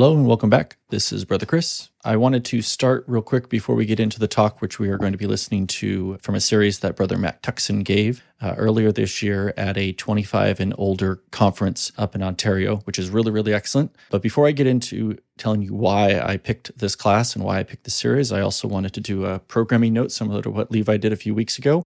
Hello and welcome back. This is Brother Chris. I wanted to start real quick before we get into the talk, which we are going to be listening to from a series that Brother Matt Tuckson gave uh, earlier this year at a 25 and older conference up in Ontario, which is really, really excellent. But before I get into telling you why I picked this class and why I picked this series, I also wanted to do a programming note similar to what Levi did a few weeks ago.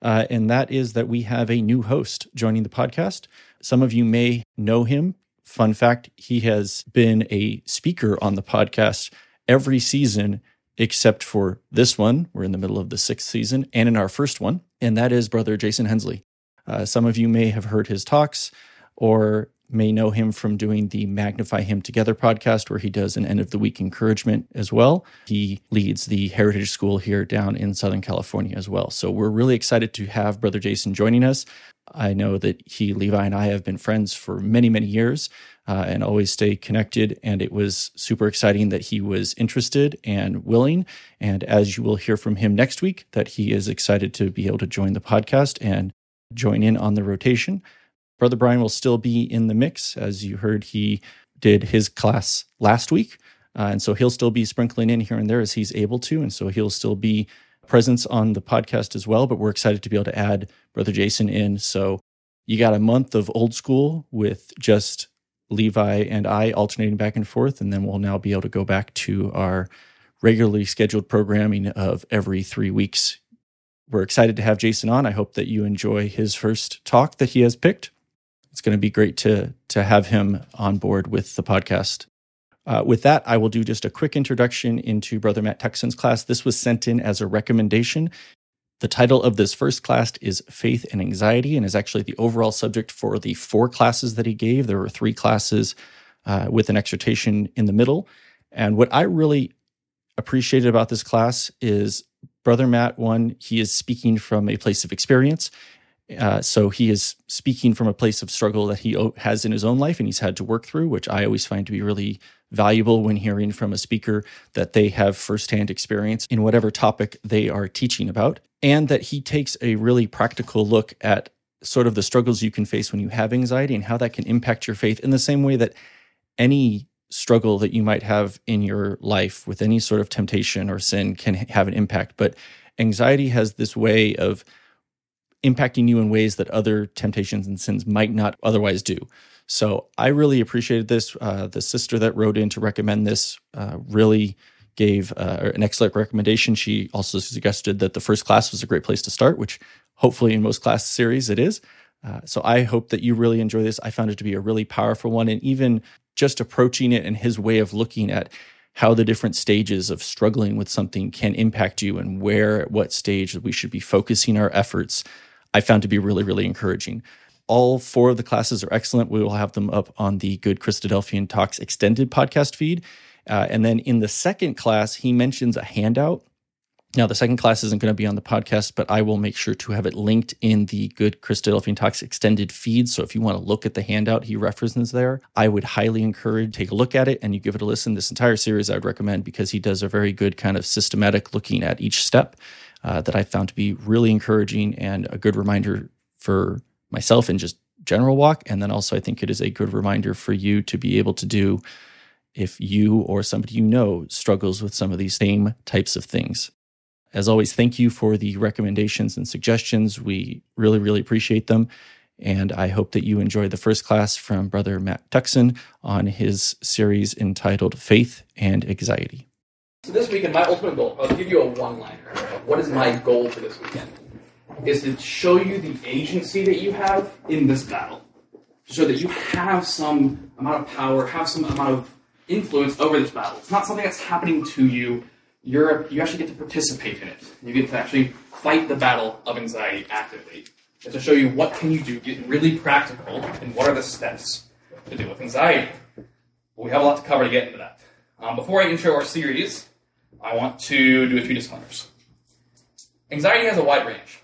Uh, and that is that we have a new host joining the podcast. Some of you may know him Fun fact he has been a speaker on the podcast every season except for this one. We're in the middle of the sixth season, and in our first one, and that is Brother Jason Hensley. Uh, some of you may have heard his talks or may know him from doing the Magnify Him Together podcast, where he does an end of the week encouragement as well. He leads the Heritage School here down in Southern California as well. So we're really excited to have Brother Jason joining us. I know that he, Levi, and I have been friends for many, many years uh, and always stay connected. And it was super exciting that he was interested and willing. And as you will hear from him next week, that he is excited to be able to join the podcast and join in on the rotation. Brother Brian will still be in the mix. As you heard, he did his class last week. Uh, and so he'll still be sprinkling in here and there as he's able to. And so he'll still be presence on the podcast as well, but we're excited to be able to add Brother Jason in. So you got a month of old school with just Levi and I alternating back and forth, and then we'll now be able to go back to our regularly scheduled programming of every three weeks. We're excited to have Jason on. I hope that you enjoy his first talk that he has picked. It's going to be great to to have him on board with the podcast. Uh, with that, I will do just a quick introduction into Brother Matt Tuckson's class. This was sent in as a recommendation. The title of this first class is Faith and Anxiety and is actually the overall subject for the four classes that he gave. There were three classes uh, with an exhortation in the middle. And what I really appreciated about this class is Brother Matt, one, he is speaking from a place of experience. Uh, so he is speaking from a place of struggle that he has in his own life and he's had to work through, which I always find to be really valuable when hearing from a speaker that they have firsthand experience in whatever topic they are teaching about, and that he takes a really practical look at sort of the struggles you can face when you have anxiety and how that can impact your faith in the same way that any struggle that you might have in your life with any sort of temptation or sin can have an impact. But anxiety has this way of impacting you in ways that other temptations and sins might not otherwise do. So I really appreciated this. Uh, the sister that wrote in to recommend this uh, really gave uh, an excellent recommendation. She also suggested that the first class was a great place to start, which hopefully in most class series it is. Uh, so I hope that you really enjoy this. I found it to be a really powerful one, and even just approaching it and his way of looking at how the different stages of struggling with something can impact you and where at what stage we should be focusing our efforts I found to be really, really encouraging. All four of the classes are excellent. We will have them up on the Good Christadelphian Talks extended podcast feed. Uh, and then in the second class, he mentions a handout. Now, the second class isn't going to be on the podcast, but I will make sure to have it linked in the Good Christadelphian Talks extended feed. So if you want to look at the handout he references there, I would highly encourage take a look at it and you give it a listen. This entire series I would recommend because he does a very good kind of systematic looking at each step uh, that I found to be really encouraging and a good reminder for myself and just general walk. And then also, I think it is a good reminder for you to be able to do if you or somebody you know struggles with some of these same types of things. As always, thank you for the recommendations and suggestions. We really, really appreciate them. And I hope that you enjoyed the first class from Brother Matt Tuckson on his series entitled Faith and Anxiety. So this weekend, my ultimate goal, I'll give you a one-liner. What is my goal for this weekend? Is to show you the agency that you have in this battle. So that you have some amount of power, have some amount of influence over this battle. It's not something that's happening to you. you're you actually get to participate in it. You get to actually fight the battle of anxiety actively. And to show you what can you do, get really practical, and what are the steps to deal with anxiety. Well, we have a lot to cover to get into that. Um, before I intro our series, I want to do a few disclaimers. Anxiety has a wide range.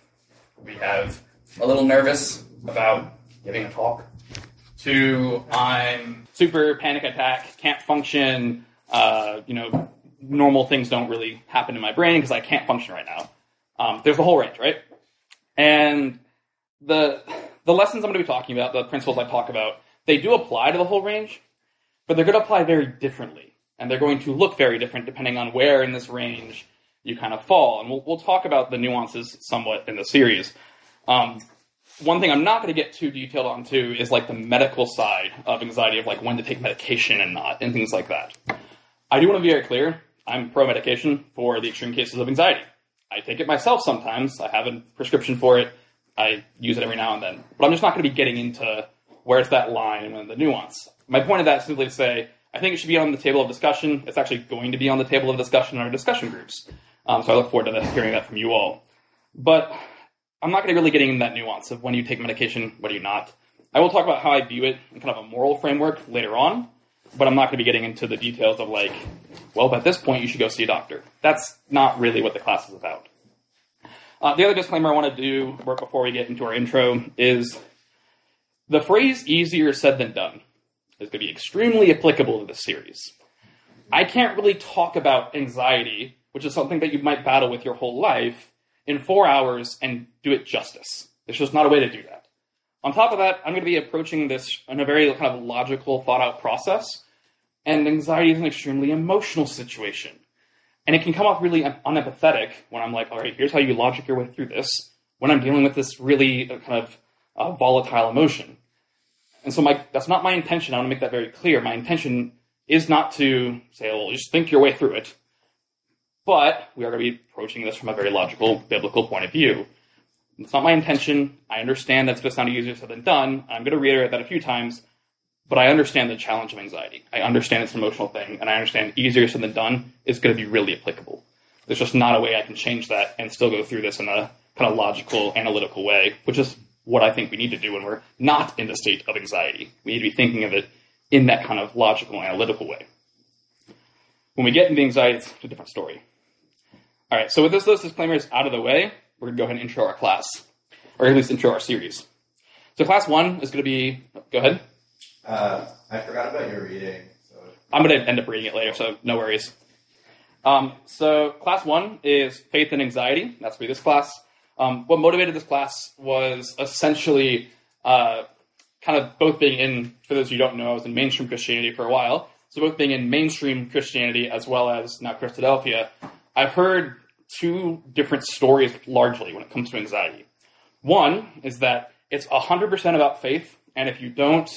We have a little nervous about giving a talk, to I'm super panic attack, can't function, uh, you know, normal things don't really happen in my brain because I can't function right now. Um, there's a whole range, right? And the the lessons I'm going to be talking about, the principles I talk about, they do apply to the whole range, but they're going to apply very differently, and they're going to look very different depending on where in this range you kind of fall. And we'll, we'll talk about the nuances somewhat in the series. Um, one thing I'm not going to get too detailed on too is like the medical side of anxiety, of like when to take medication and not, and things like that. I do want to be very clear. I'm pro medication for the extreme cases of anxiety. I take it myself sometimes. I have a prescription for it. I use it every now and then. But I'm just not going to be getting into where's that line and the nuance. My point of that is simply to say I think it should be on the table of discussion. It's actually going to be on the table of discussion in our discussion groups. Um, so I look forward to that, hearing that from you all. But I'm not going to really getting into that nuance of when you take medication, when you not. I will talk about how I view it in kind of a moral framework later on, but I'm not going to be getting into the details of like, well, at this point you should go see a doctor. That's not really what the class is about. Uh, the other disclaimer I want to do before we get into our intro is the phrase easier said than done is going to be extremely applicable to this series. I can't really talk about anxiety, which is something that you might battle with your whole life, in four hours and do it justice. There's just not a way to do that. On top of that, I'm going to be approaching this in a very kind of logical, thought out process. And anxiety is an extremely emotional situation. And it can come off really unempathetic when I'm like, all right, here's how you logic your way through this, when I'm dealing with this really uh, kind of uh, volatile emotion. And so my, that's not my intention. I want to make that very clear. My intention is not to say, well, just think your way through it. But we are going to be approaching this from a very logical, biblical point of view. It's not my intention. I understand that's to sound easier said than done. I'm going to reiterate that a few times, but I understand the challenge of anxiety. I understand it's an emotional thing, and I understand easier said than done is going to be really applicable. There's just not a way I can change that and still go through this in a kind of logical, analytical way, which is what I think we need to do when we're not in the state of anxiety. We need to be thinking of it in that kind of logical, analytical way. When we get into anxiety, it's a different story. All right, so with this, those disclaimers out of the way, we're going to go ahead and intro our class, or at least intro our series. So class one is going to be, go ahead. Uh, I forgot about your reading. So. I'm going to end up reading it later, so no worries. Um, so class one is faith and anxiety. That's for this class. Um, what motivated this class was essentially uh, kind of both being in, for those who don't know, I was in mainstream Christianity for a while. So both being in mainstream Christianity as well as now Christadelphia, I've heard two different stories largely when it comes to anxiety. One is that it's 100% about faith, and if you don't,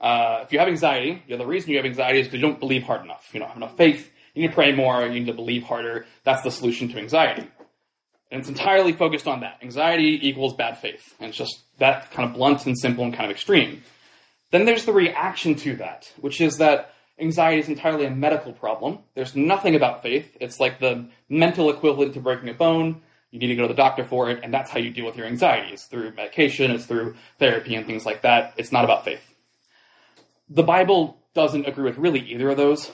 uh, if you have anxiety, you know, the reason you have anxiety is because you don't believe hard enough. You don't have enough faith. You need to pray more. You need to believe harder. That's the solution to anxiety. And it's entirely focused on that. Anxiety equals bad faith. And it's just that kind of blunt and simple and kind of extreme. Then there's the reaction to that, which is that anxiety is entirely a medical problem. There's nothing about faith. It's like the mental equivalent to breaking a bone. You need to go to the doctor for it, and that's how you deal with your anxiety. It's through medication, it's through therapy and things like that. It's not about faith. The Bible doesn't agree with really either of those.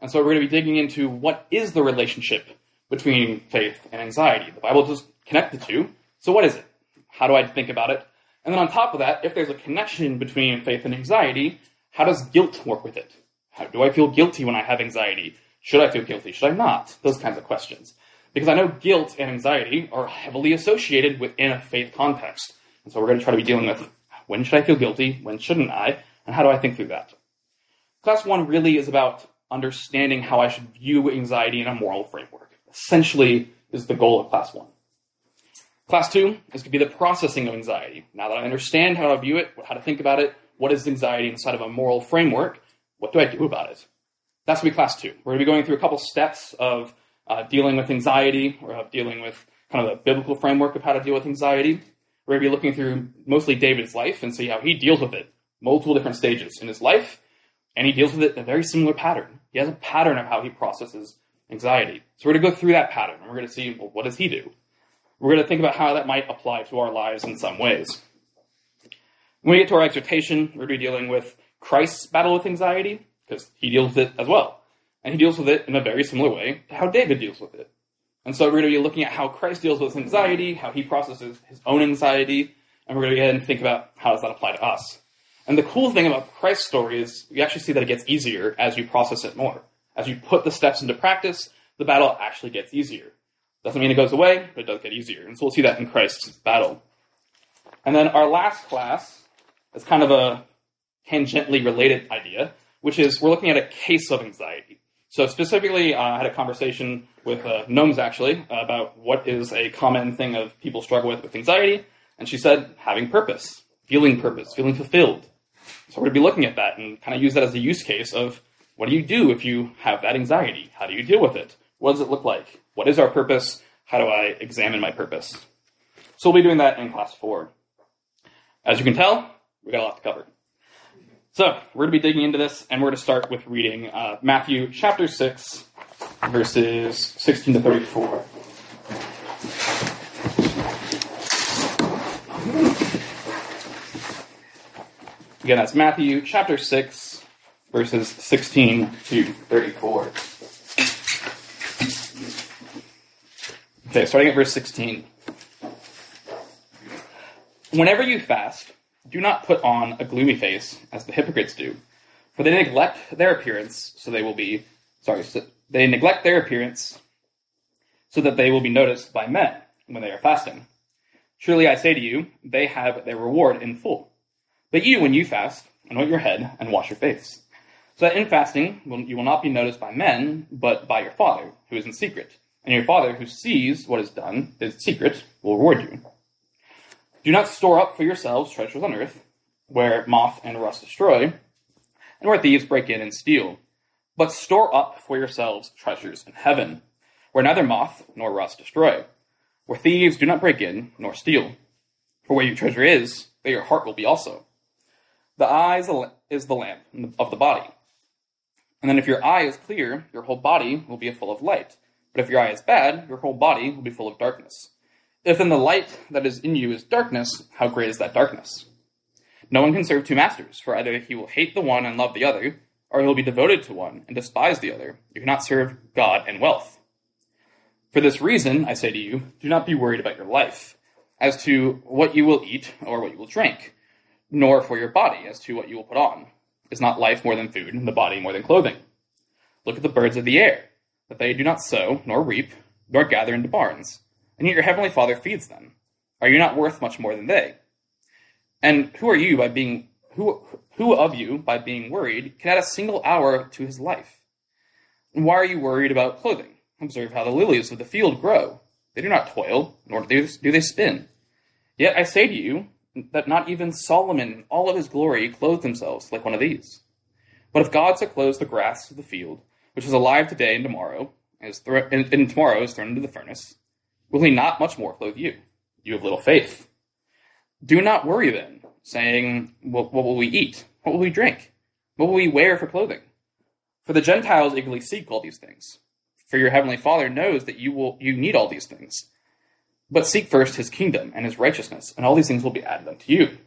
And so we're going to be digging into what is the relationship between faith and anxiety. The Bible does connect the two. So what is it? How do I think about it? And then on top of that, if there's a connection between faith and anxiety, how does guilt work with it? How, do I feel guilty when I have anxiety? Should I feel guilty? Should I not? Those kinds of questions. Because I know guilt and anxiety are heavily associated within a faith context. And so we're going to try to be dealing with when should I feel guilty? When shouldn't I? And how do I think through that? Class one really is about understanding how I should view anxiety in a moral framework. Essentially, is the goal of class one. Class two is going to be the processing of anxiety. Now that I understand how to view it, how to think about it, what is anxiety inside of a moral framework, what do I do about it? That's going to be class two. We're going to be going through a couple steps of uh, dealing with anxiety or of dealing with kind of the biblical framework of how to deal with anxiety. We're going to be looking through mostly David's life and see how he deals with it. Multiple different stages in his life, and he deals with it in a very similar pattern. He has a pattern of how he processes anxiety. So we're going to go through that pattern and we're going to see, well, what does he do? We're going to think about how that might apply to our lives in some ways. When we get to our exhortation, we're going to be dealing with Christ's battle with anxiety, because he deals with it as well. And he deals with it in a very similar way to how David deals with it. And so we're going to be looking at how Christ deals with anxiety, how he processes his own anxiety, and we're going to get and think about how does that apply to us. And the cool thing about Christ's story is you actually see that it gets easier as you process it more. As you put the steps into practice, the battle actually gets easier. Doesn't mean it goes away, but it does get easier. And so we'll see that in Christ's battle. And then our last class is kind of a tangentially related idea, which is we're looking at a case of anxiety. So specifically, uh, I had a conversation with uh, Gnomes actually about what is a common thing of people struggle with with anxiety, and she said having purpose, feeling purpose, feeling fulfilled. So we're going to be looking at that and kind of use that as a use case of what do you do if you have that anxiety? How do you deal with it? What does it look like? What is our purpose? How do I examine my purpose? So we'll be doing that in class four. As you can tell, we got a lot to cover. So we're going to be digging into this, and we're going to start with reading uh, Matthew chapter 6, verses 16 to 34. Again, that's Matthew chapter 6, verses 16 to 34. Okay, starting at verse 16. Whenever you fast, do not put on a gloomy face, as the hypocrites do, for they neglect their appearance, so they will be, sorry, so they neglect their appearance, so that they will be noticed by men when they are fasting. Truly I say to you, they have their reward in full. But you, when you fast, anoint your head and wash your face, so that in fasting you will not be noticed by men, but by your Father, who is in secret. And your Father, who sees what is done, is secret, will reward you. Do not store up for yourselves treasures on earth, where moth and rust destroy, and where thieves break in and steal. But store up for yourselves treasures in heaven, where neither moth nor rust destroy, where thieves do not break in nor steal. For where your treasure is, there your heart will be also. The eye is the lamp of the body. And then if your eye is clear, your whole body will be full of light. But if your eye is bad, your whole body will be full of darkness. If then the light that is in you is darkness, how great is that darkness? No one can serve two masters, for either he will hate the one and love the other, or he will be devoted to one and despise the other. You cannot serve God and wealth. For this reason, I say to you, do not be worried about your life, as to what you will eat or what you will drink, nor for your body, as to what you will put on. Is not life more than food, and the body more than clothing? Look at the birds of the air, that they do not sow, nor reap, nor gather into barns and yet your heavenly Father feeds them. Are you not worth much more than they? And who are you by being who who of you by being worried can add a single hour to his life? And why are you worried about clothing? Observe how the lilies of the field grow. They do not toil, nor do they, spin. Yet I say to you that not even Solomon in all of his glory clothed themselves like one of these. But if God so clothes the grass of the field, which is alive today and tomorrow, and, is thro- and, and tomorrow is thrown into the furnace, Will he not much more clothe you? You have little faith. Do not worry then, saying, What, what will we eat? What will we drink? What will we wear for clothing? For the Gentiles eagerly seek all these things. For your heavenly Father knows that you will you need all these things. But seek first his kingdom and his righteousness, and all these things will be added unto you.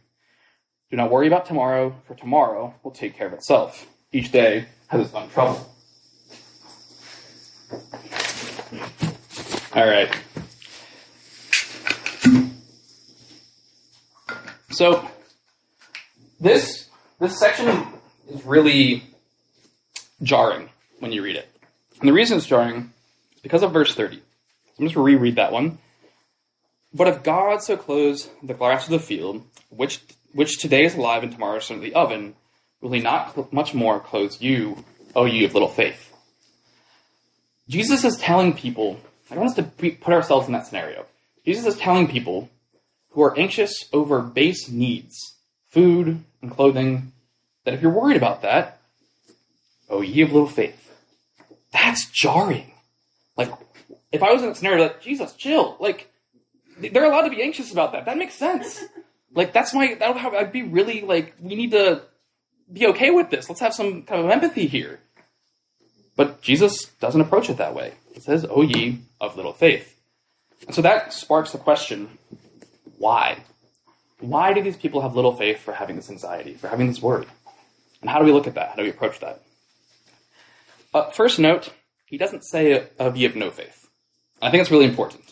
Do not worry about tomorrow, for tomorrow will take care of itself. Each day has its own trouble. All right. So this this section is really jarring when you read it. And the reason it's jarring is because of verse 30. So I'm just reread that one. But if God so clothes the grass of the field, which which today is alive and tomorrow is in the oven, will he not much more clothe you, O ye of little faith? Jesus is telling people, I want us to put ourselves in that scenario. Jesus is telling people who are anxious over base needs, food and clothing, that if you're worried about that, oh, ye of little faith. That's jarring. Like, if I was in a scenario like, Jesus, chill. Like, they're allowed to be anxious about that. That makes sense. Like, that's my, that would have, I'd be really like, we need to be okay with this. Let's have some kind of empathy here. But Jesus doesn't approach it that way. He says, O ye of little faith. And so that sparks the question why? Why do these people have little faith for having this anxiety, for having this worry? And how do we look at that? How do we approach that? Uh, first note, he doesn't say of ye of no faith. I think it's really important.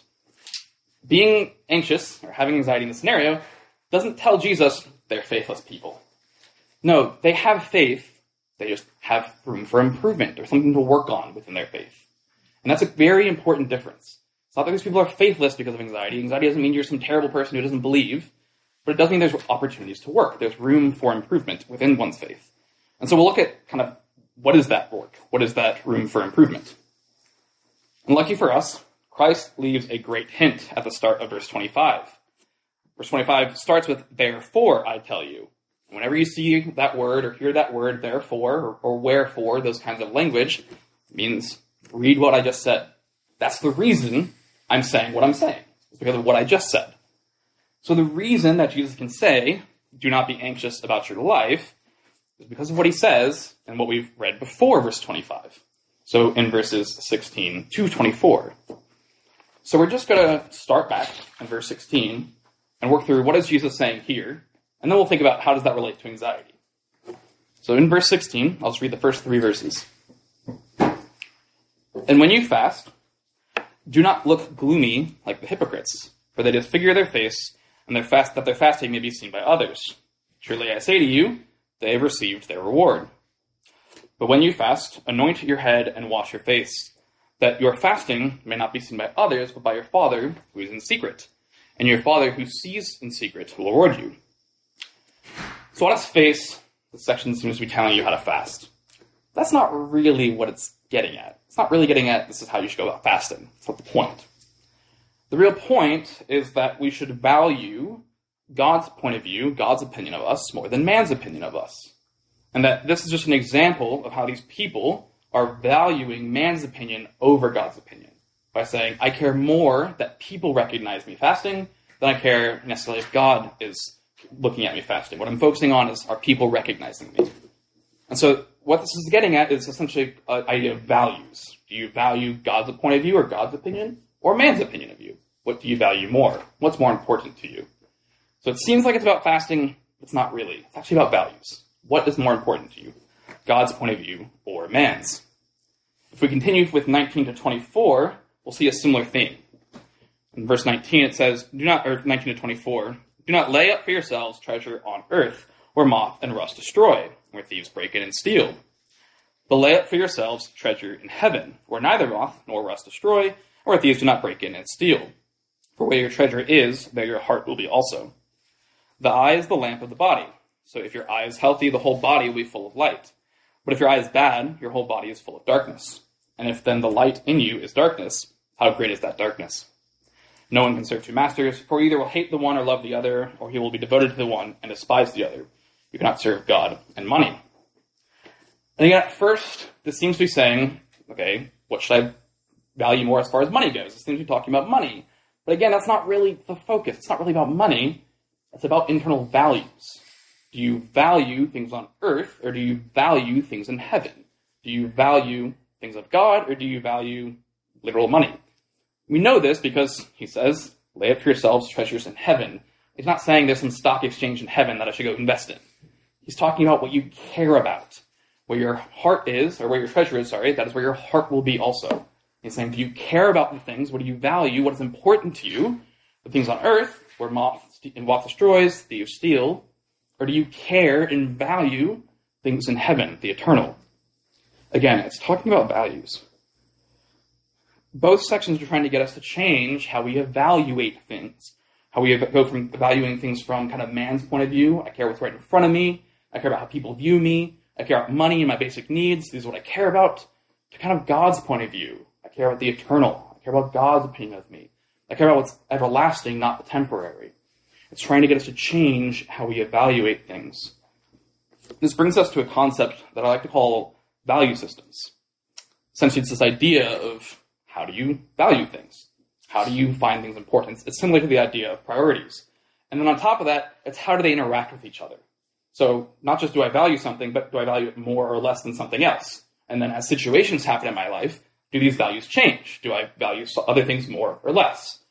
Being anxious or having anxiety in the scenario doesn't tell Jesus they're faithless people. No, they have faith, they just have room for improvement or something to work on within their faith. And that's a very important difference. It's not that these people are faithless because of anxiety. Anxiety doesn't mean you're some terrible person who doesn't believe, but it does mean there's opportunities to work. There's room for improvement within one's faith. And so we'll look at kind of what is that work? What is that room for improvement? And lucky for us, Christ leaves a great hint at the start of verse 25. Verse 25 starts with, Therefore I tell you. Whenever you see that word or hear that word, therefore, or, or wherefore, those kinds of language, means read what I just said. That's the reason I'm saying what I'm saying. It's because of what I just said. So the reason that Jesus can say, do not be anxious about your life, is because of what he says and what we've read before verse 25. So in verses 16 to 24. So we're just going to start back in verse 16 and work through what is Jesus saying here, and then we'll think about how does that relate to anxiety. So in verse 16, I'll just read the first three verses. And when you fast, do not look gloomy like the hypocrites, for they disfigure their face, and their fast that their fasting may be seen by others. Truly I say to you, they have received their reward. But when you fast, anoint your head and wash your face, that your fasting may not be seen by others, but by your Father who is in secret and your Father who sees in secret will reward you. So on its face, the section seems to be telling you how to fast. That's not really what it's getting at. It's not really getting at this is how you should go about fasting. That's not the point. The real point is that we should value God's point of view, God's opinion of us, more than man's opinion of us. And that this is just an example of how these people are valuing man's opinion over God's opinion by saying, I care more that people recognize me fasting than I care necessarily if God is looking at me fasting. What I'm focusing on is are people recognizing me? And so what this is getting at is essentially an idea of values. Do you value God's point of view or God's opinion or man's opinion of you? What do you value more? What's more important to you? So it seems like it's about fasting. It's not really. It's actually about values. What is more important to you? God's point of view or man's? If we continue with 19 to 24, we'll see a similar theme. In verse 19, it says, "Do not," or 19 to 24, "Do not lay up for yourselves treasure on earth, where moth and rust destroy, where thieves break in and steal. But lay up for yourselves treasure in heaven, where neither moth nor rust destroy, and where thieves do not break in and steal. For where your treasure is, there your heart will be also. The eye is the lamp of the body. So if your eye is healthy, the whole body will be full of light. But if your eye is bad, your whole body is full of darkness. And if then the light in you is darkness, how great is that darkness? No one can serve two masters, for either will hate the one or love the other, or he will be devoted to the one and despise the other. You cannot serve God and money. And again, at first, this seems to be saying, okay, what should I value more as far as money goes? This seems to be talking about money. But again, that's not really the focus. It's not really about money. It's about internal values. Do you value things on earth, or do you value things in heaven? Do you value things of God, or do you value literal money? We know this because he says, lay up for yourselves treasures in heaven. He's not saying there's some stock exchange in heaven that I should go invest in. He's talking about what you care about. Where your heart is, or where your treasure is, sorry, that is where your heart will be also. He's saying, do you care about the things? What do you value? What is important to you? The things on earth, where moth and moth destroys, thieves steal, or do you care and value things in heaven, the eternal? Again, it's talking about values. Both sections are trying to get us to change how we evaluate things. How we go from evaluating things from kind of man's point of view. I care what's right in front of me. I care about how people view me. I care about money and my basic needs. These are what I care about. To kind of God's point of view. I care about the eternal. I care about God's opinion of me. I care about what's everlasting, not the temporary. It's trying to get us to change how we evaluate things. This brings us to a concept that I like to call value systems. Essentially, it's this idea of how do you value things? How do you find things important? It's similar to the idea of priorities. And then on top of that, it's how do they interact with each other? So not just do I value something, but do I value it more or less than something else? And then as situations happen in my life, do these values change? Do I value other things more or less?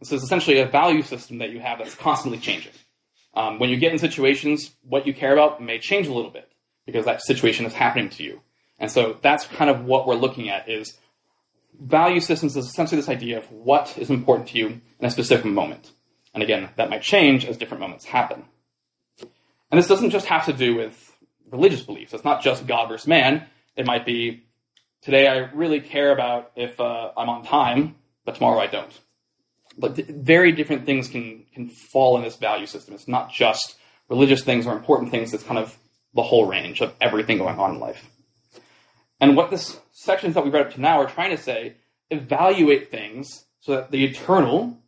This is essentially a value system that you have that's constantly changing. Um, when you get in situations, what you care about may change a little bit because that situation is happening to you. And so that's kind of what we're looking at is value systems is essentially this idea of what is important to you in a specific moment. And again, that might change as different moments happen. And this doesn't just have to do with religious beliefs. It's not just God versus man. It might be today I really care about if uh, I'm on time, but tomorrow I don't. But very different things can can fall in this value system. It's not just religious things or important things. It's kind of the whole range of everything going on in life. And what this sections that we've read up to now are trying to say, evaluate things so that the eternal,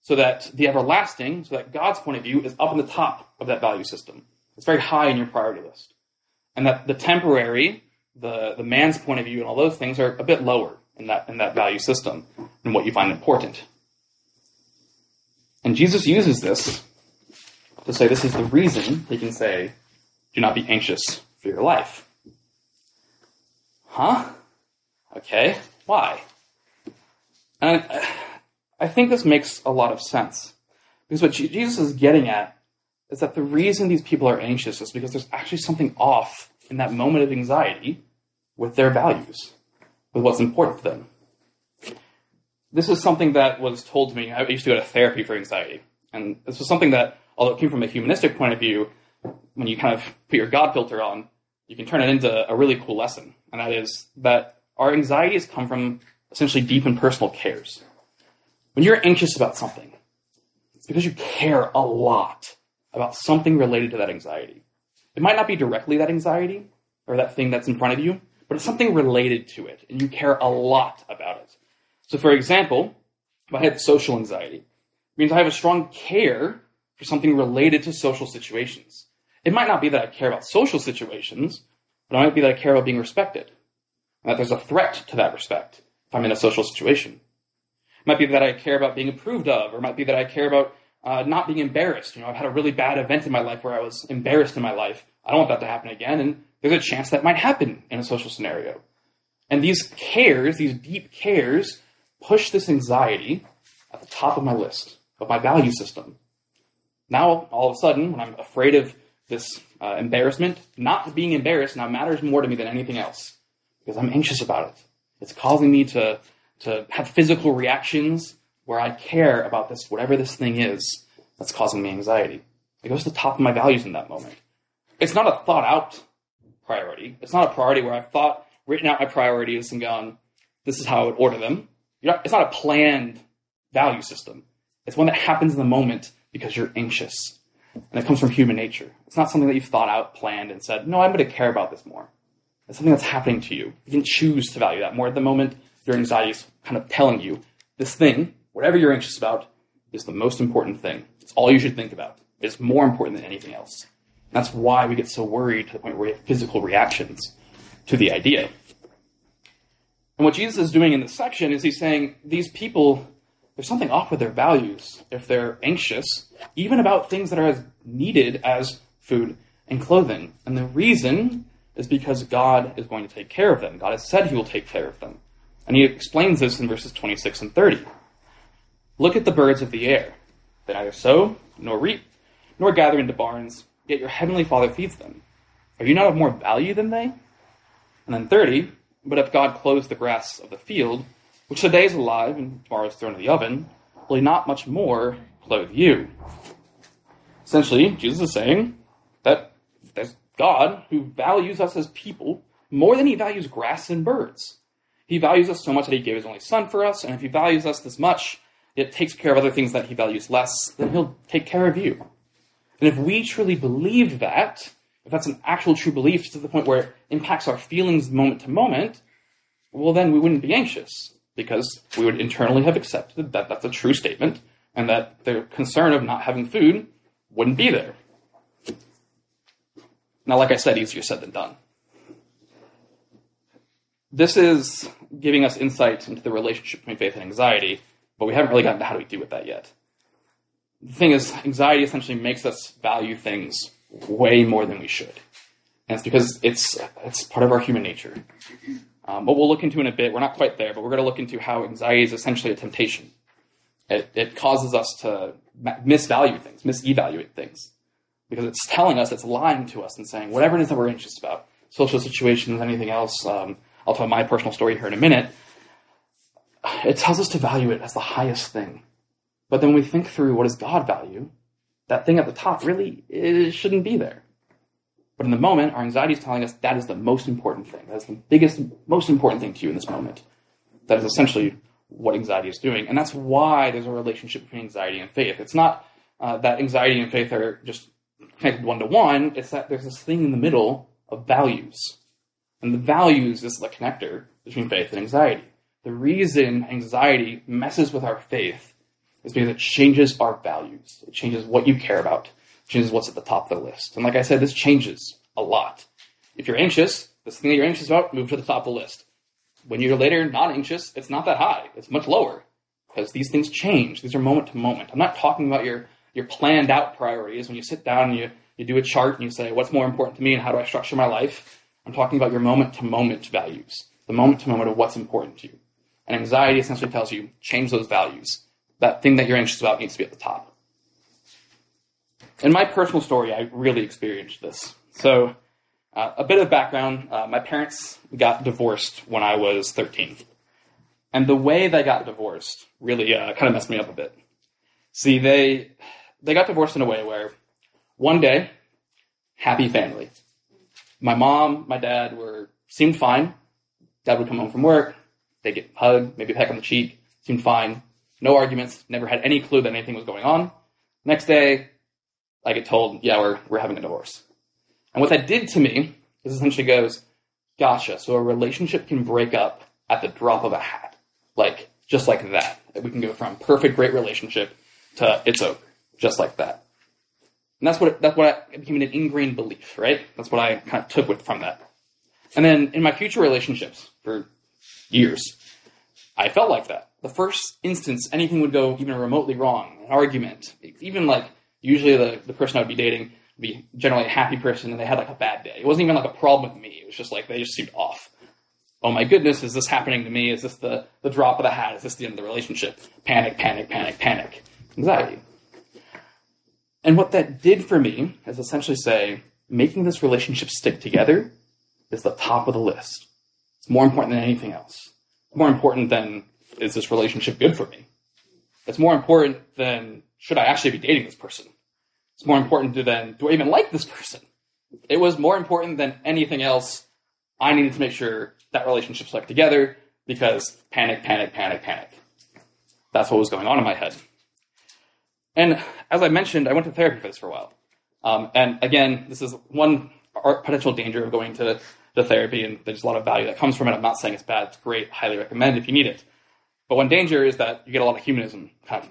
so that the everlasting, so that God's point of view is up in the top of that value system. It's very high in your priority list. And that the temporary, the, the man's point of view and all those things are a bit lower in that in that value system and what you find important. And Jesus uses this to say this is the reason he can say, do not be anxious for your life. Huh? Okay, why? And I- think this makes a lot of sense. Because what Jesus is getting at is that the reason these people are anxious is because there's actually something off in that moment of anxiety with their values, with what's important to them. This is something that was told to me. I used to go to therapy for anxiety. And this was something that, although it came from a humanistic point of view, when you kind of put your God filter on, you can turn it into a really cool lesson. And that is that our anxieties come from essentially deep and personal cares. When you're anxious about something, it's because you care a lot about something related to that anxiety. It might not be directly that anxiety or that thing that's in front of you, but it's something related to it, and you care a lot about it. So, for example, if I have social anxiety, it means I have a strong care for something related to social situations. It might not be that I care about social situations, but it might be that I care about being respected, and that there's a threat to that respect if I'm in a social situation. It might be that I care about being approved of, or it might be that I care about uh, not being embarrassed. You know, I've had a really bad event in my life where I was embarrassed in my life. I don't want that to happen again, and there's a chance that might happen in a social scenario. And these cares, these deep cares, push this anxiety at the top of my list of my value system. Now, all of a sudden, when I'm afraid of this uh, embarrassment, not being embarrassed now matters more to me than anything else because I'm anxious about it. It's causing me to to have physical reactions where I care about this, whatever this thing is that's causing me anxiety. It goes to the top of my values in that moment. It's not a thought out priority. It's not a priority where I've thought, written out my priorities and gone, this is how I would order them. Not, it's not a planned value system. It's one that happens in the moment because you're anxious. And it comes from human nature. It's not something that you've thought out, planned, and said, no, I'm going to care about this more. It's something that's happening to you. You can choose to value that more at the moment. Your anxiety is kind of telling you this thing, whatever you're anxious about, is the most important thing. It's all you should think about. It's more important than anything else. That's why we get so worried to the point where we have physical reactions to the idea. And what Jesus is doing in this section is he's saying these people, there's something off with their values if they're anxious, even about things that are as needed as food and clothing. And the reason is because God is going to take care of them. God has said he will take care of them. And he explains this in verses 26 and 30. Look at the birds of the air. They neither sow, nor reap, nor gather into barns, yet your heavenly Father feeds them. Are you not of more value than they? And then 30, but if God clothes the grass of the field, which today is alive and tomorrow is thrown into the oven, will he not much more clothe you? Essentially, Jesus is saying that there's God who values us as people more than he values grass and birds. He values us so much that he gave his only son for us, and if he values us this much, it takes care of other things that he values less, then he'll take care of you. And if we truly believe that, if that's an actual true belief to the point where it impacts our feelings moment to moment, well, then we wouldn't be anxious because we would internally have accepted that that's a true statement and that the concern of not having food wouldn't be there. Now, like I said, easier said than done. This is giving us insight into the relationship between faith and anxiety, but we haven't really gotten to how do we do with that yet. The thing is, anxiety essentially makes us value things way more than we should. And it's because it's it's part of our human nature. Um, what we'll look into in a bit, we're not quite there, but we're going to look into how anxiety is essentially a temptation. It, it causes us to misvalue things, misevaluate things, because it's telling us, it's lying to us and saying whatever it is that we're anxious about, social situations, anything else. Um, I'll tell my personal story here in a minute. It tells us to value it as the highest thing. But then we think through what does God value, that thing at the top really it shouldn't be there. But in the moment, our anxiety is telling us that is the most important thing. That's the biggest, most important thing to you in this moment. That is essentially what anxiety is doing. And that's why there's a relationship between anxiety and faith. It's not uh, that anxiety and faith are just connected one to one, it's that there's this thing in the middle of values. And the values is the connector between faith and anxiety. The reason anxiety messes with our faith is because it changes our values. It changes what you care about, it changes what's at the top of the list. And like I said, this changes a lot. If you're anxious, this thing that you're anxious about, move to the top of the list. When you're later not anxious, it's not that high. It's much lower because these things change. These are moment to moment. I'm not talking about your your planned out priorities when you sit down and you, you do a chart and you say, what's more important to me and how do I structure my life? I'm talking about your moment to moment values, the moment to moment of what's important to you. And anxiety essentially tells you, change those values. That thing that you're anxious about needs to be at the top. In my personal story, I really experienced this. So, uh, a bit of background uh, my parents got divorced when I was 13. And the way they got divorced really uh, kind of messed me up a bit. See, they they got divorced in a way where one day, happy family. My mom, my dad were seemed fine. Dad would come home from work, they'd get hugged, maybe a peck on the cheek, seemed fine. No arguments, never had any clue that anything was going on. Next day, I get told, yeah, we're, we're having a divorce. And what that did to me is essentially goes, gotcha, so a relationship can break up at the drop of a hat. Like, just like that. We can go from perfect, great relationship to it's over just like that. And that's what that's what I, became an ingrained belief, right? That's what I kind of took with from that. And then in my future relationships for years, I felt like that. The first instance anything would go even remotely wrong, an argument, even like usually the, the person I would be dating would be generally a happy person and they had like a bad day. It wasn't even like a problem with me. It was just like they just seemed off. Oh my goodness, is this happening to me? Is this the, the drop of the hat? Is this the end of the relationship? Panic, panic, panic, panic. Anxiety. And what that did for me is essentially say, making this relationship stick together is the top of the list. It's more important than anything else. More important than, is this relationship good for me? It's more important than, should I actually be dating this person? It's more important than, do I even like this person? It was more important than anything else. I needed to make sure that relationship stuck together because panic, panic, panic, panic. That's what was going on in my head. And as I mentioned, I went to therapy for this for a while. Um, and again, this is one potential danger of going to, the therapy, and there's a lot of value that comes from it. I'm not saying it's bad; it's great. Highly recommend if you need it. But one danger is that you get a lot of humanism kind of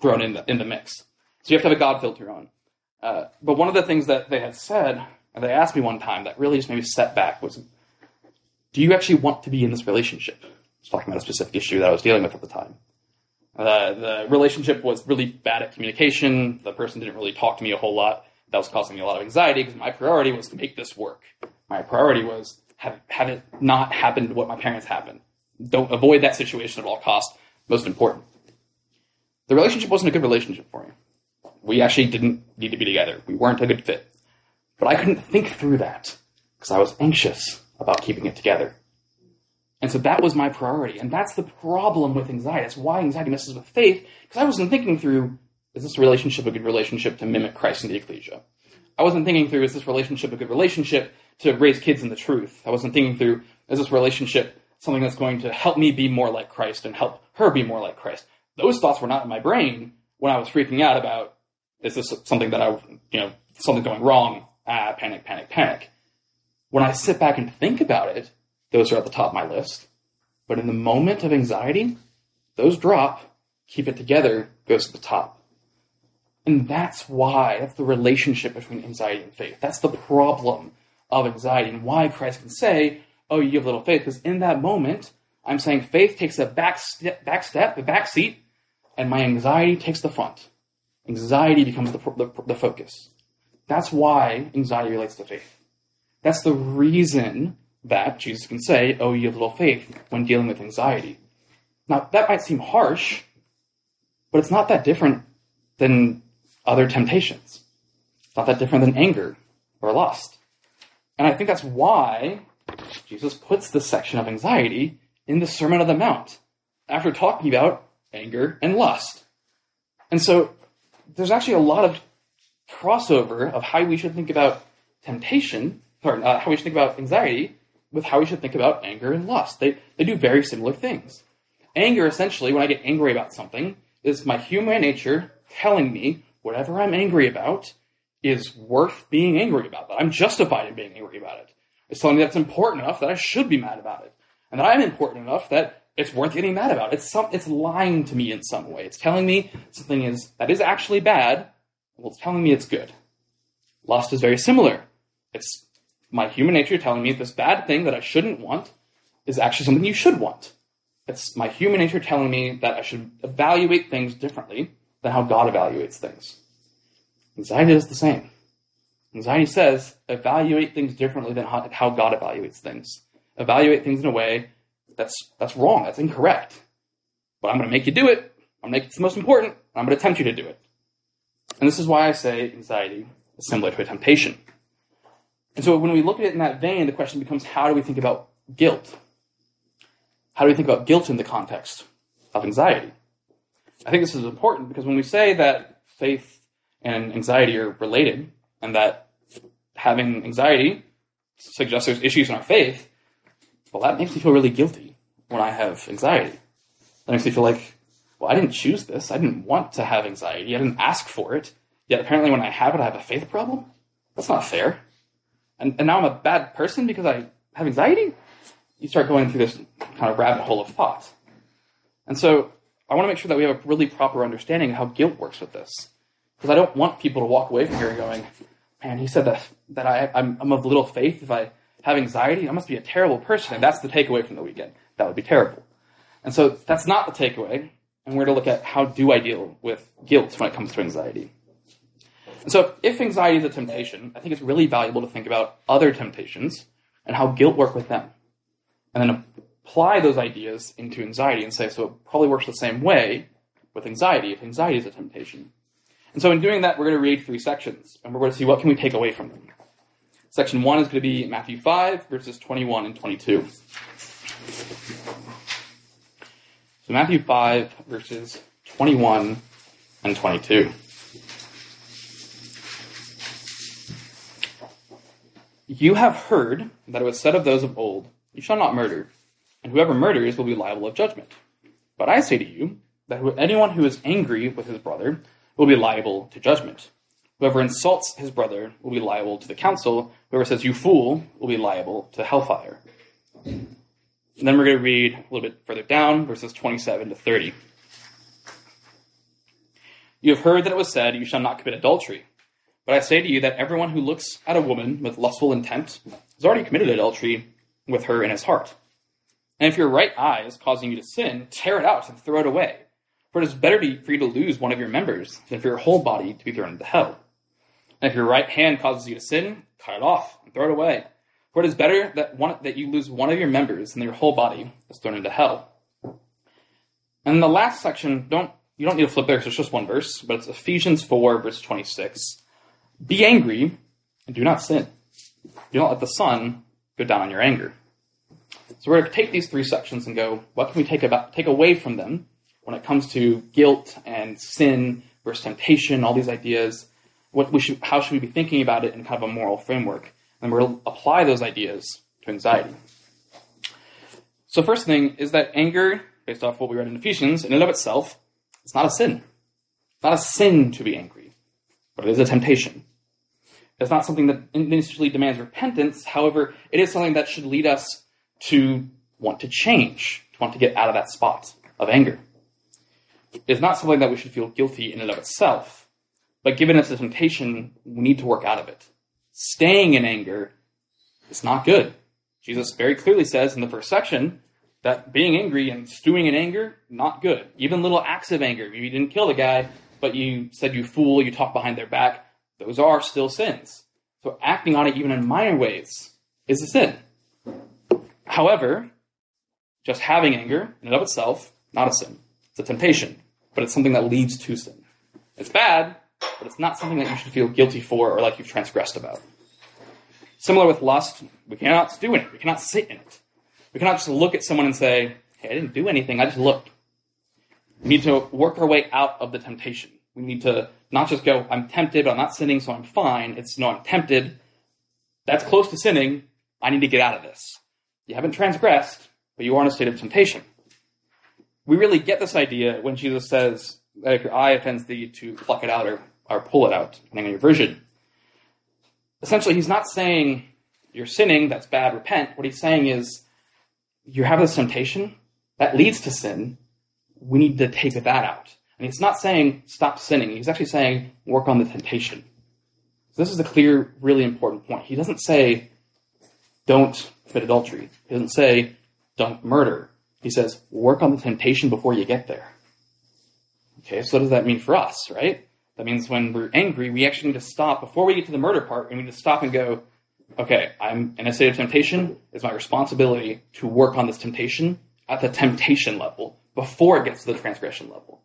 thrown in the in the mix. So you have to have a God filter on. Uh, but one of the things that they had said, and they asked me one time that really just made me set back was, "Do you actually want to be in this relationship?" I was talking about a specific issue that I was dealing with at the time. Uh, the relationship was really bad at communication. The person didn't really talk to me a whole lot. That was causing me a lot of anxiety because my priority was to make this work. My priority was have, have it not happen to what my parents happened. Don't avoid that situation at all costs. Most important. The relationship wasn't a good relationship for me. We actually didn't need to be together. We weren't a good fit. But I couldn't think through that because I was anxious about keeping it together. And so that was my priority. And that's the problem with anxiety. That's why anxiety messes with faith, because I wasn't thinking through, is this relationship a good relationship to mimic Christ in the ecclesia? I wasn't thinking through, is this relationship a good relationship to raise kids in the truth? I wasn't thinking through, is this relationship something that's going to help me be more like Christ and help her be more like Christ? Those thoughts were not in my brain when I was freaking out about, is this something that I, you know, something going wrong? Ah, panic, panic, panic. When I sit back and think about it, those are at the top of my list. But in the moment of anxiety, those drop, keep it together, goes to the top. And that's why, that's the relationship between anxiety and faith. That's the problem of anxiety and why Christ can say, Oh, you have little faith. Because in that moment, I'm saying faith takes a back step, back step, a back seat, and my anxiety takes the front. Anxiety becomes the, the, the focus. That's why anxiety relates to faith. That's the reason that Jesus can say, Oh, you have little faith when dealing with anxiety. Now, that might seem harsh, but it's not that different than other temptations. It's not that different than anger or lust. And I think that's why Jesus puts this section of anxiety in the Sermon on the Mount after talking about anger and lust. And so there's actually a lot of crossover of how we should think about temptation, or uh, how we should think about anxiety, with how we should think about anger and lust. They, they do very similar things. Anger, essentially, when I get angry about something, is my human nature telling me whatever I'm angry about is worth being angry about. That I'm justified in being angry about it. It's telling me that it's important enough that I should be mad about it, and that I'm important enough that it's worth getting mad about. It's some, it's lying to me in some way. It's telling me something is that is actually bad. Well, it's telling me it's good. Lust is very similar. It's my human nature telling me this bad thing that I shouldn't want is actually something you should want. It's my human nature telling me that I should evaluate things differently than how God evaluates things. Anxiety is the same. Anxiety says evaluate things differently than how, how God evaluates things. Evaluate things in a way that's that's wrong. That's incorrect. But I'm going to make you do it. I'm going to make it the most important. I'm going to tempt you to do it. And this is why I say anxiety is similar to a temptation. And so when we look at it in that vein, the question becomes how do we think about guilt? How do we think about guilt in the context of anxiety? I think this is important because when we say that faith and anxiety are related and that having anxiety suggests there's issues in our faith, well, that makes me feel really guilty when I have anxiety. That makes me feel like, well, I didn't choose this. I didn't want to have anxiety. I didn't ask for it. Yet apparently when I have it, I have a faith problem? That's not fair. And, and now I'm a bad person because I have anxiety? You start going through this kind of rabbit hole of thought. And so I want to make sure that we have a really proper understanding of how guilt works with this. Because I don't want people to walk away from here going, man, he said that, that I, I'm, I'm of little faith if I have anxiety. I must be a terrible person. And that's the takeaway from the weekend. That would be terrible. And so that's not the takeaway. And we're to look at how do I deal with guilt when it comes to anxiety. And so if anxiety is a temptation, I think it's really valuable to think about other temptations and how guilt work with them. And then apply those ideas into anxiety and say, so it probably works the same way with anxiety if anxiety is a temptation. And so in doing that, we're going to read three sections, and we're going to see what can we take away from them. Section 1 is going to be Matthew 5, verses 21 and 22. So Matthew 5, verses 21 and 22. You have heard that it was said of those of old, You shall not murder, and whoever murders will be liable of judgment. But I say to you that anyone who is angry with his brother will be liable to judgment. Whoever insults his brother will be liable to the council. Whoever says, You fool, will be liable to hellfire. And then we're going to read a little bit further down, verses 27 to 30. You have heard that it was said, You shall not commit adultery. But I say to you that everyone who looks at a woman with lustful intent has already committed adultery with her in his heart. And if your right eye is causing you to sin, tear it out and throw it away. For it is better for you to lose one of your members than for your whole body to be thrown into hell. And if your right hand causes you to sin, cut it off and throw it away. For it is better that one, that you lose one of your members than your whole body is thrown into hell. And in the last section, don't you don't need to flip there because it's just one verse, but it's Ephesians 4, verse 26. Be angry and do not sin. Do not let the sun go down on your anger. So we're going to take these three sections and go, what can we take about take away from them when it comes to guilt and sin versus temptation, all these ideas? What we should, how should we be thinking about it in kind of a moral framework? And we'll apply those ideas to anxiety. So first thing is that anger, based off what we read in Ephesians, in and of itself, it's not a sin. It's not a sin to be angry, but it is a temptation. It's not something that initially demands repentance. However, it is something that should lead us to want to change, to want to get out of that spot of anger. It's not something that we should feel guilty in and of itself, but given it's a temptation, we need to work out of it. Staying in anger is not good. Jesus very clearly says in the first section that being angry and stewing in anger, not good. Even little acts of anger. Maybe you didn't kill the guy, but you said you fool, you talk behind their back, those are still sins. So acting on it even in minor ways is a sin. However, just having anger in and of itself, not a sin. It's a temptation, but it's something that leads to sin. It's bad, but it's not something that you should feel guilty for or like you've transgressed about. Similar with lust, we cannot do it. We cannot sit in it. We cannot just look at someone and say, hey, I didn't do anything, I just looked. We need to work our way out of the temptation. We need to not just go, I'm tempted, but I'm not sinning, so I'm fine. It's no, I'm tempted. That's close to sinning. I need to get out of this. You haven't transgressed, but you are in a state of temptation. We really get this idea when Jesus says that if your eye offends thee, to pluck it out or, or pull it out, depending on your version. Essentially, he's not saying you're sinning, that's bad, repent. What he's saying is you have this temptation that leads to sin. We need to take that out. And he's not saying stop sinning. He's actually saying work on the temptation. So this is a clear, really important point. He doesn't say don't commit adultery. He doesn't say don't murder. He says work on the temptation before you get there. Okay, so what does that mean for us, right? That means when we're angry, we actually need to stop before we get to the murder part. We need to stop and go, okay, I'm in a state of temptation. It's my responsibility to work on this temptation at the temptation level before it gets to the transgression level.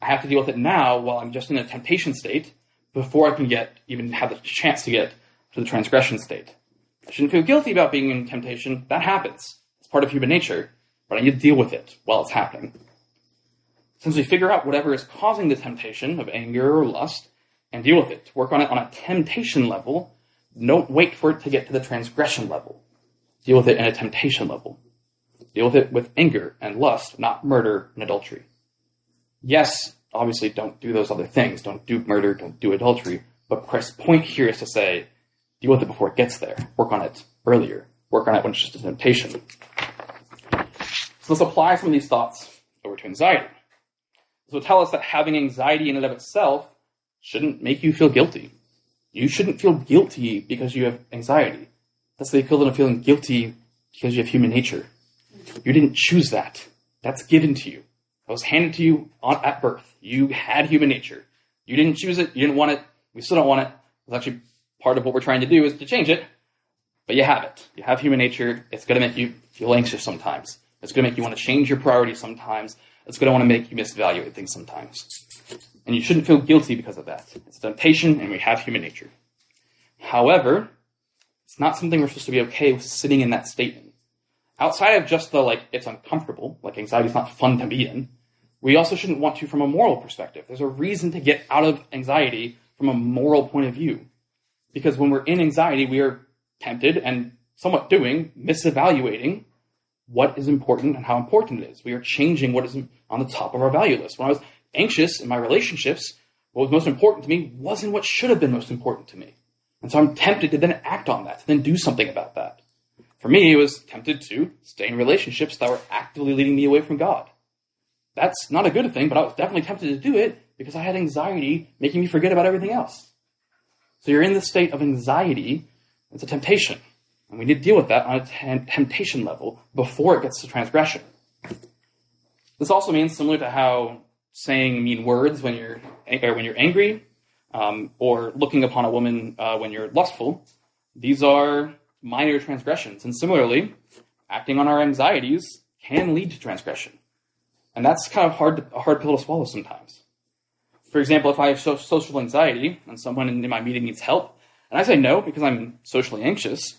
I have to deal with it now while I'm just in a temptation state before I can get even have the chance to get to the transgression state. I shouldn't feel guilty about being in temptation. That happens. It's part of human nature, but I need to deal with it while it's happening. Since we figure out whatever is causing the temptation of anger or lust and deal with it, work on it on a temptation level, don't wait for it to get to the transgression level. Deal with it in a temptation level. Deal with it with anger and lust, not murder and adultery yes, obviously don't do those other things. Don't do murder, don't do adultery. But Christ's point here is to say, deal with it before it gets there. Work on it earlier. Work on it when it's just a temptation. So let's apply some of these thoughts over to anxiety. This will tell us that having anxiety in and of itself shouldn't make you feel guilty. You shouldn't feel guilty because you have anxiety. That's the equivalent of feeling guilty because you have human nature. You didn't choose that. That's given to you. It was handed to you on, at birth. You had human nature. You didn't choose it. You didn't want it. We still don't want it. It's actually part of what we're trying to do is to change it. But you have it. You have human nature. It's going to make you feel anxious sometimes. It's going to make you want to change your priorities sometimes. It's going to want to make you misvaluate things sometimes. And you shouldn't feel guilty because of that. It's a temptation, and we have human nature. However, it's not something we're supposed to be okay with sitting in that state outside of just the like it's uncomfortable, like anxiety is not fun to be in, we also shouldn't want to from a moral perspective. There's a reason to get out of anxiety from a moral point of view. Because when we're in anxiety, we are tempted and somewhat doing, misevaluating what is important and how important it is. We are changing what is on the top of our value list. When I was anxious in my relationships, what was most important to me wasn't what should have been most important to me. And so I'm tempted to then act on that, to then do something about that. For me, it was tempted to stay in relationships that were actively leading me away from God. That's not a good thing, but I was definitely tempted to do it because I had anxiety making me forget about everything else. So you're in this state of anxiety. It's a temptation. And we need to deal with that on a t- temptation level before it gets to transgression. This also means similar to how saying mean words when you're or when you're angry, um, or looking upon a woman uh, when you're lustful. These are minor transgressions. And similarly, acting on our anxieties can lead to transgression. And that's kind of hard to, a hard pill to swallow sometimes. For example, if I have so, social anxiety and someone in my meeting needs help, and I say no because I'm socially anxious,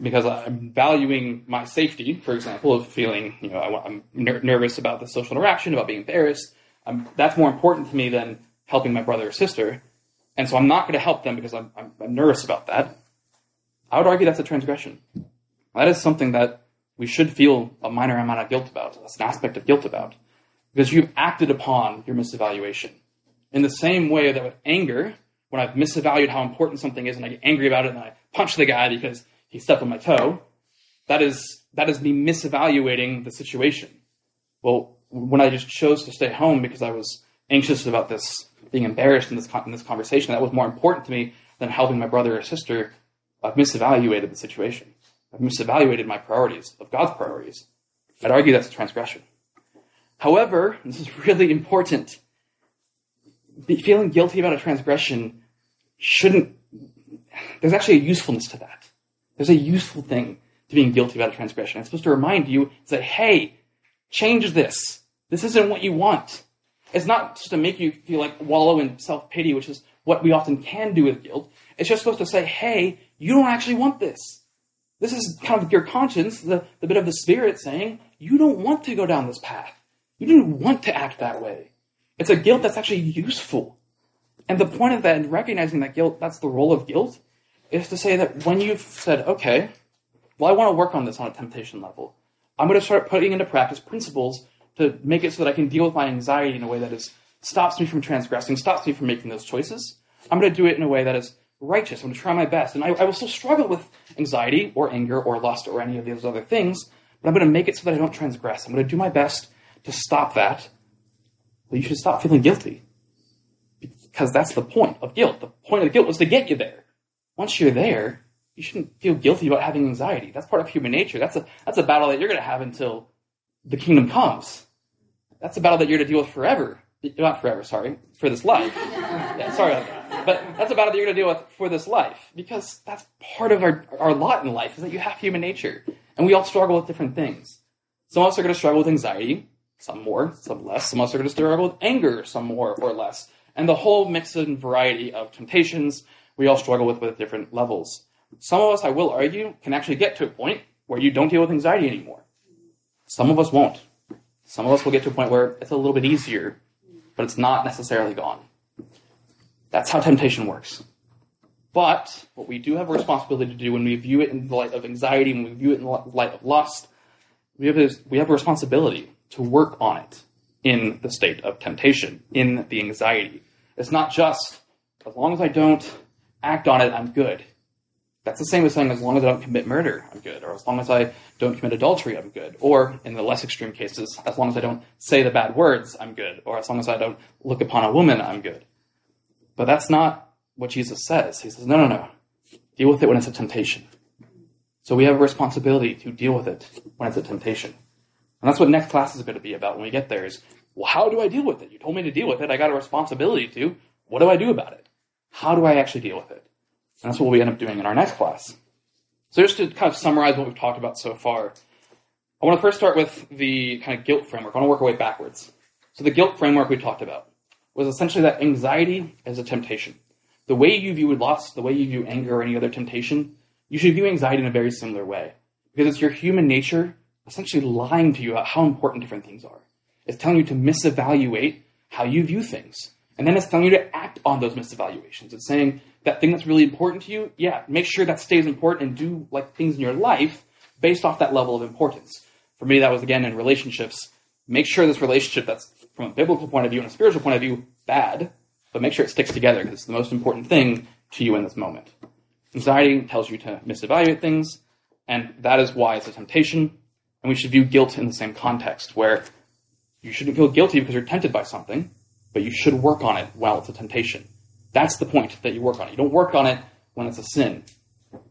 because I'm valuing my safety, for example, of feeling, you know, I, am ner- nervous about the social interaction, about being embarrassed. I'm, that's more important to me than helping my brother or sister. And so I'm not going to help them because I'm, I'm, I'm nervous about that. I would argue that's a transgression. That is something that we should feel a minor amount of guilt about. That's an aspect of guilt about. Because you've acted upon your misevaluation. In the same way that with anger, when I've misvalued how important something is and I get angry about it and I punch the guy because he stepped on my toe, that is, that is me misevaluating the situation. Well, when I just chose to stay home because I was anxious about this, being embarrassed in this, in this conversation, that was more important to me than helping my brother or sister I've misevaluated the situation. I've misevaluated my priorities, of God's priorities. I'd argue that's a transgression. However, this is really important. feeling guilty about a transgression shouldn't, there's actually a usefulness to that. There's a useful thing to being guilty about a transgression. It's supposed to remind you, say, hey, change this. This isn't what you want. It's not just to make you feel like wallow in self pity, which is what we often can do with guilt. It's just supposed to say, hey, you don't actually want this. This is kind of your conscience, the, the bit of the spirit saying, you don't want to go down this path. You don't want to act that way. It's a guilt that's actually useful. And the point of that, and recognizing that guilt, that's the role of guilt, is to say that when you've said, okay, well, I want to work on this on a temptation level, I'm going to start putting into practice principles to make it so that I can deal with my anxiety in a way that is stops me from transgressing, stops me from making those choices. I'm going to do it in a way that is righteous. I'm going to try my best. And I, I will still struggle with anxiety or anger or lust or any of those other things, but I'm going to make it so that I don't transgress. I'm going to do my best to stop that. But you should stop feeling guilty. Because that's the point of guilt. The point of guilt was to get you there. Once you're there, you shouldn't feel guilty about having anxiety. That's part of human nature. That's a, that's a battle that you're going to have until the kingdom comes. That's a battle that you're going to deal with forever. Not forever, sorry, for this life. Yeah, sorry about that. But that's a battle that you're going to deal with for this life because that's part of our, our lot in life is that you have human nature. And we all struggle with different things. Some of us are going to struggle with anxiety, some more, some less. Some of us are going to struggle with anger, some more or less. And the whole mix and variety of temptations we all struggle with with different levels. Some of us, I will argue, can actually get to a point where you don't deal with anxiety anymore. Some of us won't. Some of us will get to a point where it's a little bit easier, but it's not necessarily gone. That's how temptation works. But what we do have a responsibility to do when we view it in the light of anxiety, when we view it in the light of lust, we have, we have a responsibility to work on it in the state of temptation, in the anxiety. It's not just, as long as I don't act on it, I'm good. That's the same as saying, as long as I don't commit murder, I'm good. Or as long as I don't commit adultery, I'm good. Or, in the less extreme cases, as long as I don't say the bad words, I'm good. Or as long as I don't look upon a woman, I'm good. But that's not what Jesus says. He says, no, no, no. Deal with it when it's a temptation. So we have a responsibility to deal with it when it's a temptation. And that's what next class is going to be about when we get there is, well, how do I deal with it? You told me to deal with it. I got a responsibility to. What do I do about it? How do I actually deal with it? And that's what we end up doing in our next class. So just to kind of summarize what we've talked about so far, I want to first start with the kind of guilt framework. I want to work our way backwards. So the guilt framework we talked about was essentially that anxiety is a temptation. The way you view loss, the way you view anger or any other temptation, you should view anxiety in a very similar way. Because it's your human nature essentially lying to you about how important different things are. It's telling you to misevaluate how you view things. And then it's telling you to act on those misevaluations. It's saying that thing that's really important to you, yeah, make sure that stays important and do like things in your life based off that level of importance. For me, that was again in relationships. Make sure this relationship that's from a biblical point of view and a spiritual point of view bad, but make sure it sticks together because it's the most important thing to you in this moment. Anxiety tells you to misevaluate things, and that is why it's a temptation. And we should view guilt in the same context, where you shouldn't feel guilty because you're tempted by something, but you should work on it while it's a temptation. That's the point that you work on it. You don't work on it when it's a sin.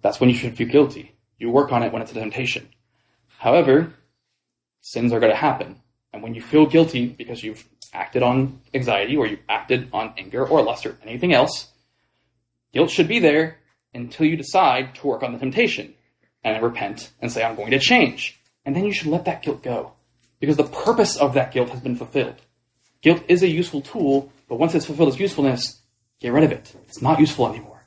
That's when you should feel guilty. You work on it when it's a temptation. However, sins are going to happen. And when you feel guilty because you've acted on anxiety or you've acted on anger or lust or anything else, guilt should be there until you decide to work on the temptation and repent and say, I'm going to change. And then you should let that guilt go because the purpose of that guilt has been fulfilled. Guilt is a useful tool, but once it's fulfilled its usefulness, get rid of it. It's not useful anymore.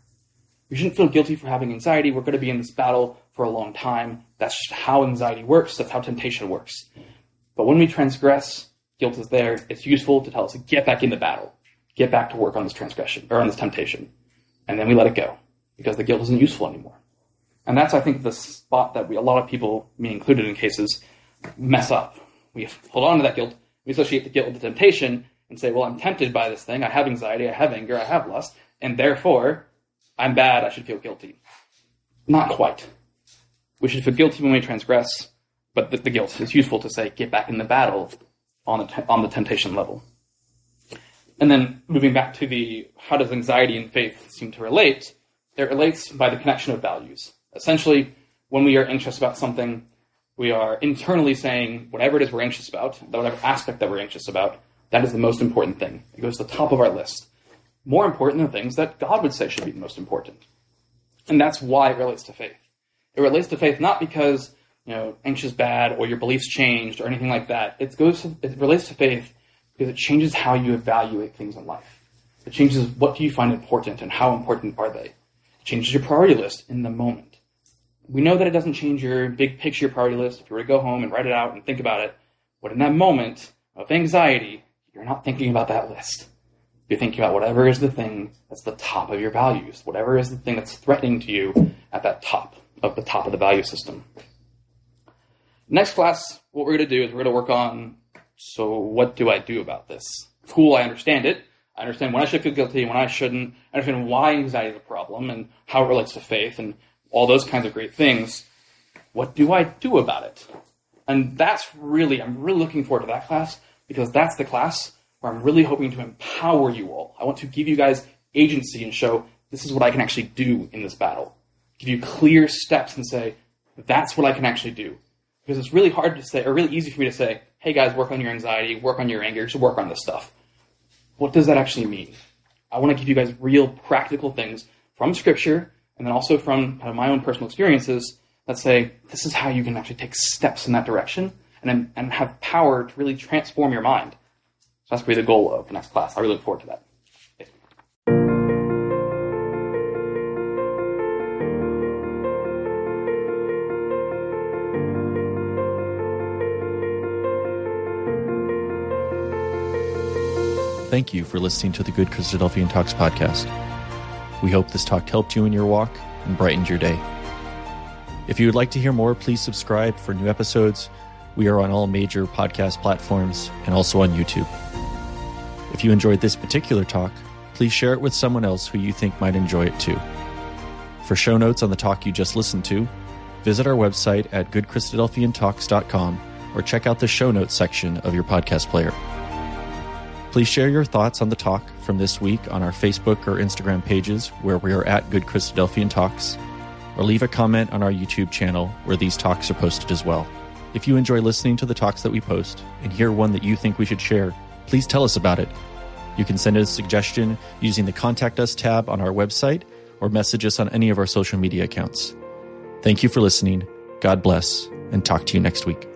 We shouldn't feel guilty for having anxiety. We're going to be in this battle for a long time. That's just how anxiety works. That's how temptation works. But when we transgress, guilt is there. It's useful to tell us to get back in the battle, get back to work on this transgression or on this temptation. And then we let it go because the guilt isn't useful anymore. And that's, I think, the spot that we, a lot of people, me included in cases, mess up. We hold on to that guilt we associate the guilt with the temptation and say, well, I'm tempted by this thing. I have anxiety. I have anger. I have lust. And therefore, I'm bad. I should feel guilty. Not quite. We should feel guilty when we transgress, but the, the guilt is useful to say, get back in the battle on the, te- on the temptation level. And then moving back to the how does anxiety and faith seem to relate? It relates by the connection of values. Essentially, when we are anxious about something, we are internally saying whatever it is we're anxious about, that whatever aspect that we're anxious about, that is the most important thing. It goes to the top of our list. More important than things that God would say should be the most important. And that's why it relates to faith. It relates to faith not because you know anxious bad or your beliefs changed or anything like that. It goes to, it relates to faith because it changes how you evaluate things in life. It changes what do you find important and how important are they. It changes your priority list in the moment. We know that it doesn't change your big picture priority list if you were to go home and write it out and think about it. But in that moment of anxiety, you're not thinking about that list. You're thinking about whatever is the thing that's the top of your values, whatever is the thing that's threatening to you at that top of the top of the value system. Next class, what we're going to do is we're going to work on so what do I do about this? Cool, I understand it. I understand when I should feel guilty when I shouldn't. I understand why anxiety is a problem and how it relates to faith and all those kinds of great things. What do I do about it? And that's really, I'm really looking forward to that class because that's the class where I'm really hoping to empower you all. I want to give you guys agency and show this is what I can actually do in this battle. Give you clear steps and say, that's what I can actually do. Because it's really hard to say, or really easy for me to say, hey guys, work on your anxiety, work on your anger, just work on this stuff. What does that actually mean? I want to give you guys real practical things from scripture and then also from kind of my own personal experiences that say this is how you can actually take steps in that direction and, and have power to really transform your mind. So that's going to be the goal of the next class. I really look forward to that. Thank you for listening to the Good Christadelphian Talks podcast. We hope this talk helped you in your walk and brightened your day. If you would like to hear more, please subscribe for new episodes. We are on all major podcast platforms and also on YouTube. If you enjoyed this particular talk, please share it with someone else who you think might enjoy it too. For show notes on the talk you just listened to, visit our website at goodchristadelphiantalks.com or check out the show notes section of your podcast player. Please share your thoughts on the talk from this week on our Facebook or Instagram pages where we are at Good Christadelphian Talks, or leave a comment on our YouTube channel where these talks are posted as well. If you enjoy listening to the talks that we post and hear one that you think we should share, please tell us about it. You can send us a suggestion using the Contact Us tab on our website or message us on any of our social media accounts. Thank you for listening. God bless, and talk to you next week.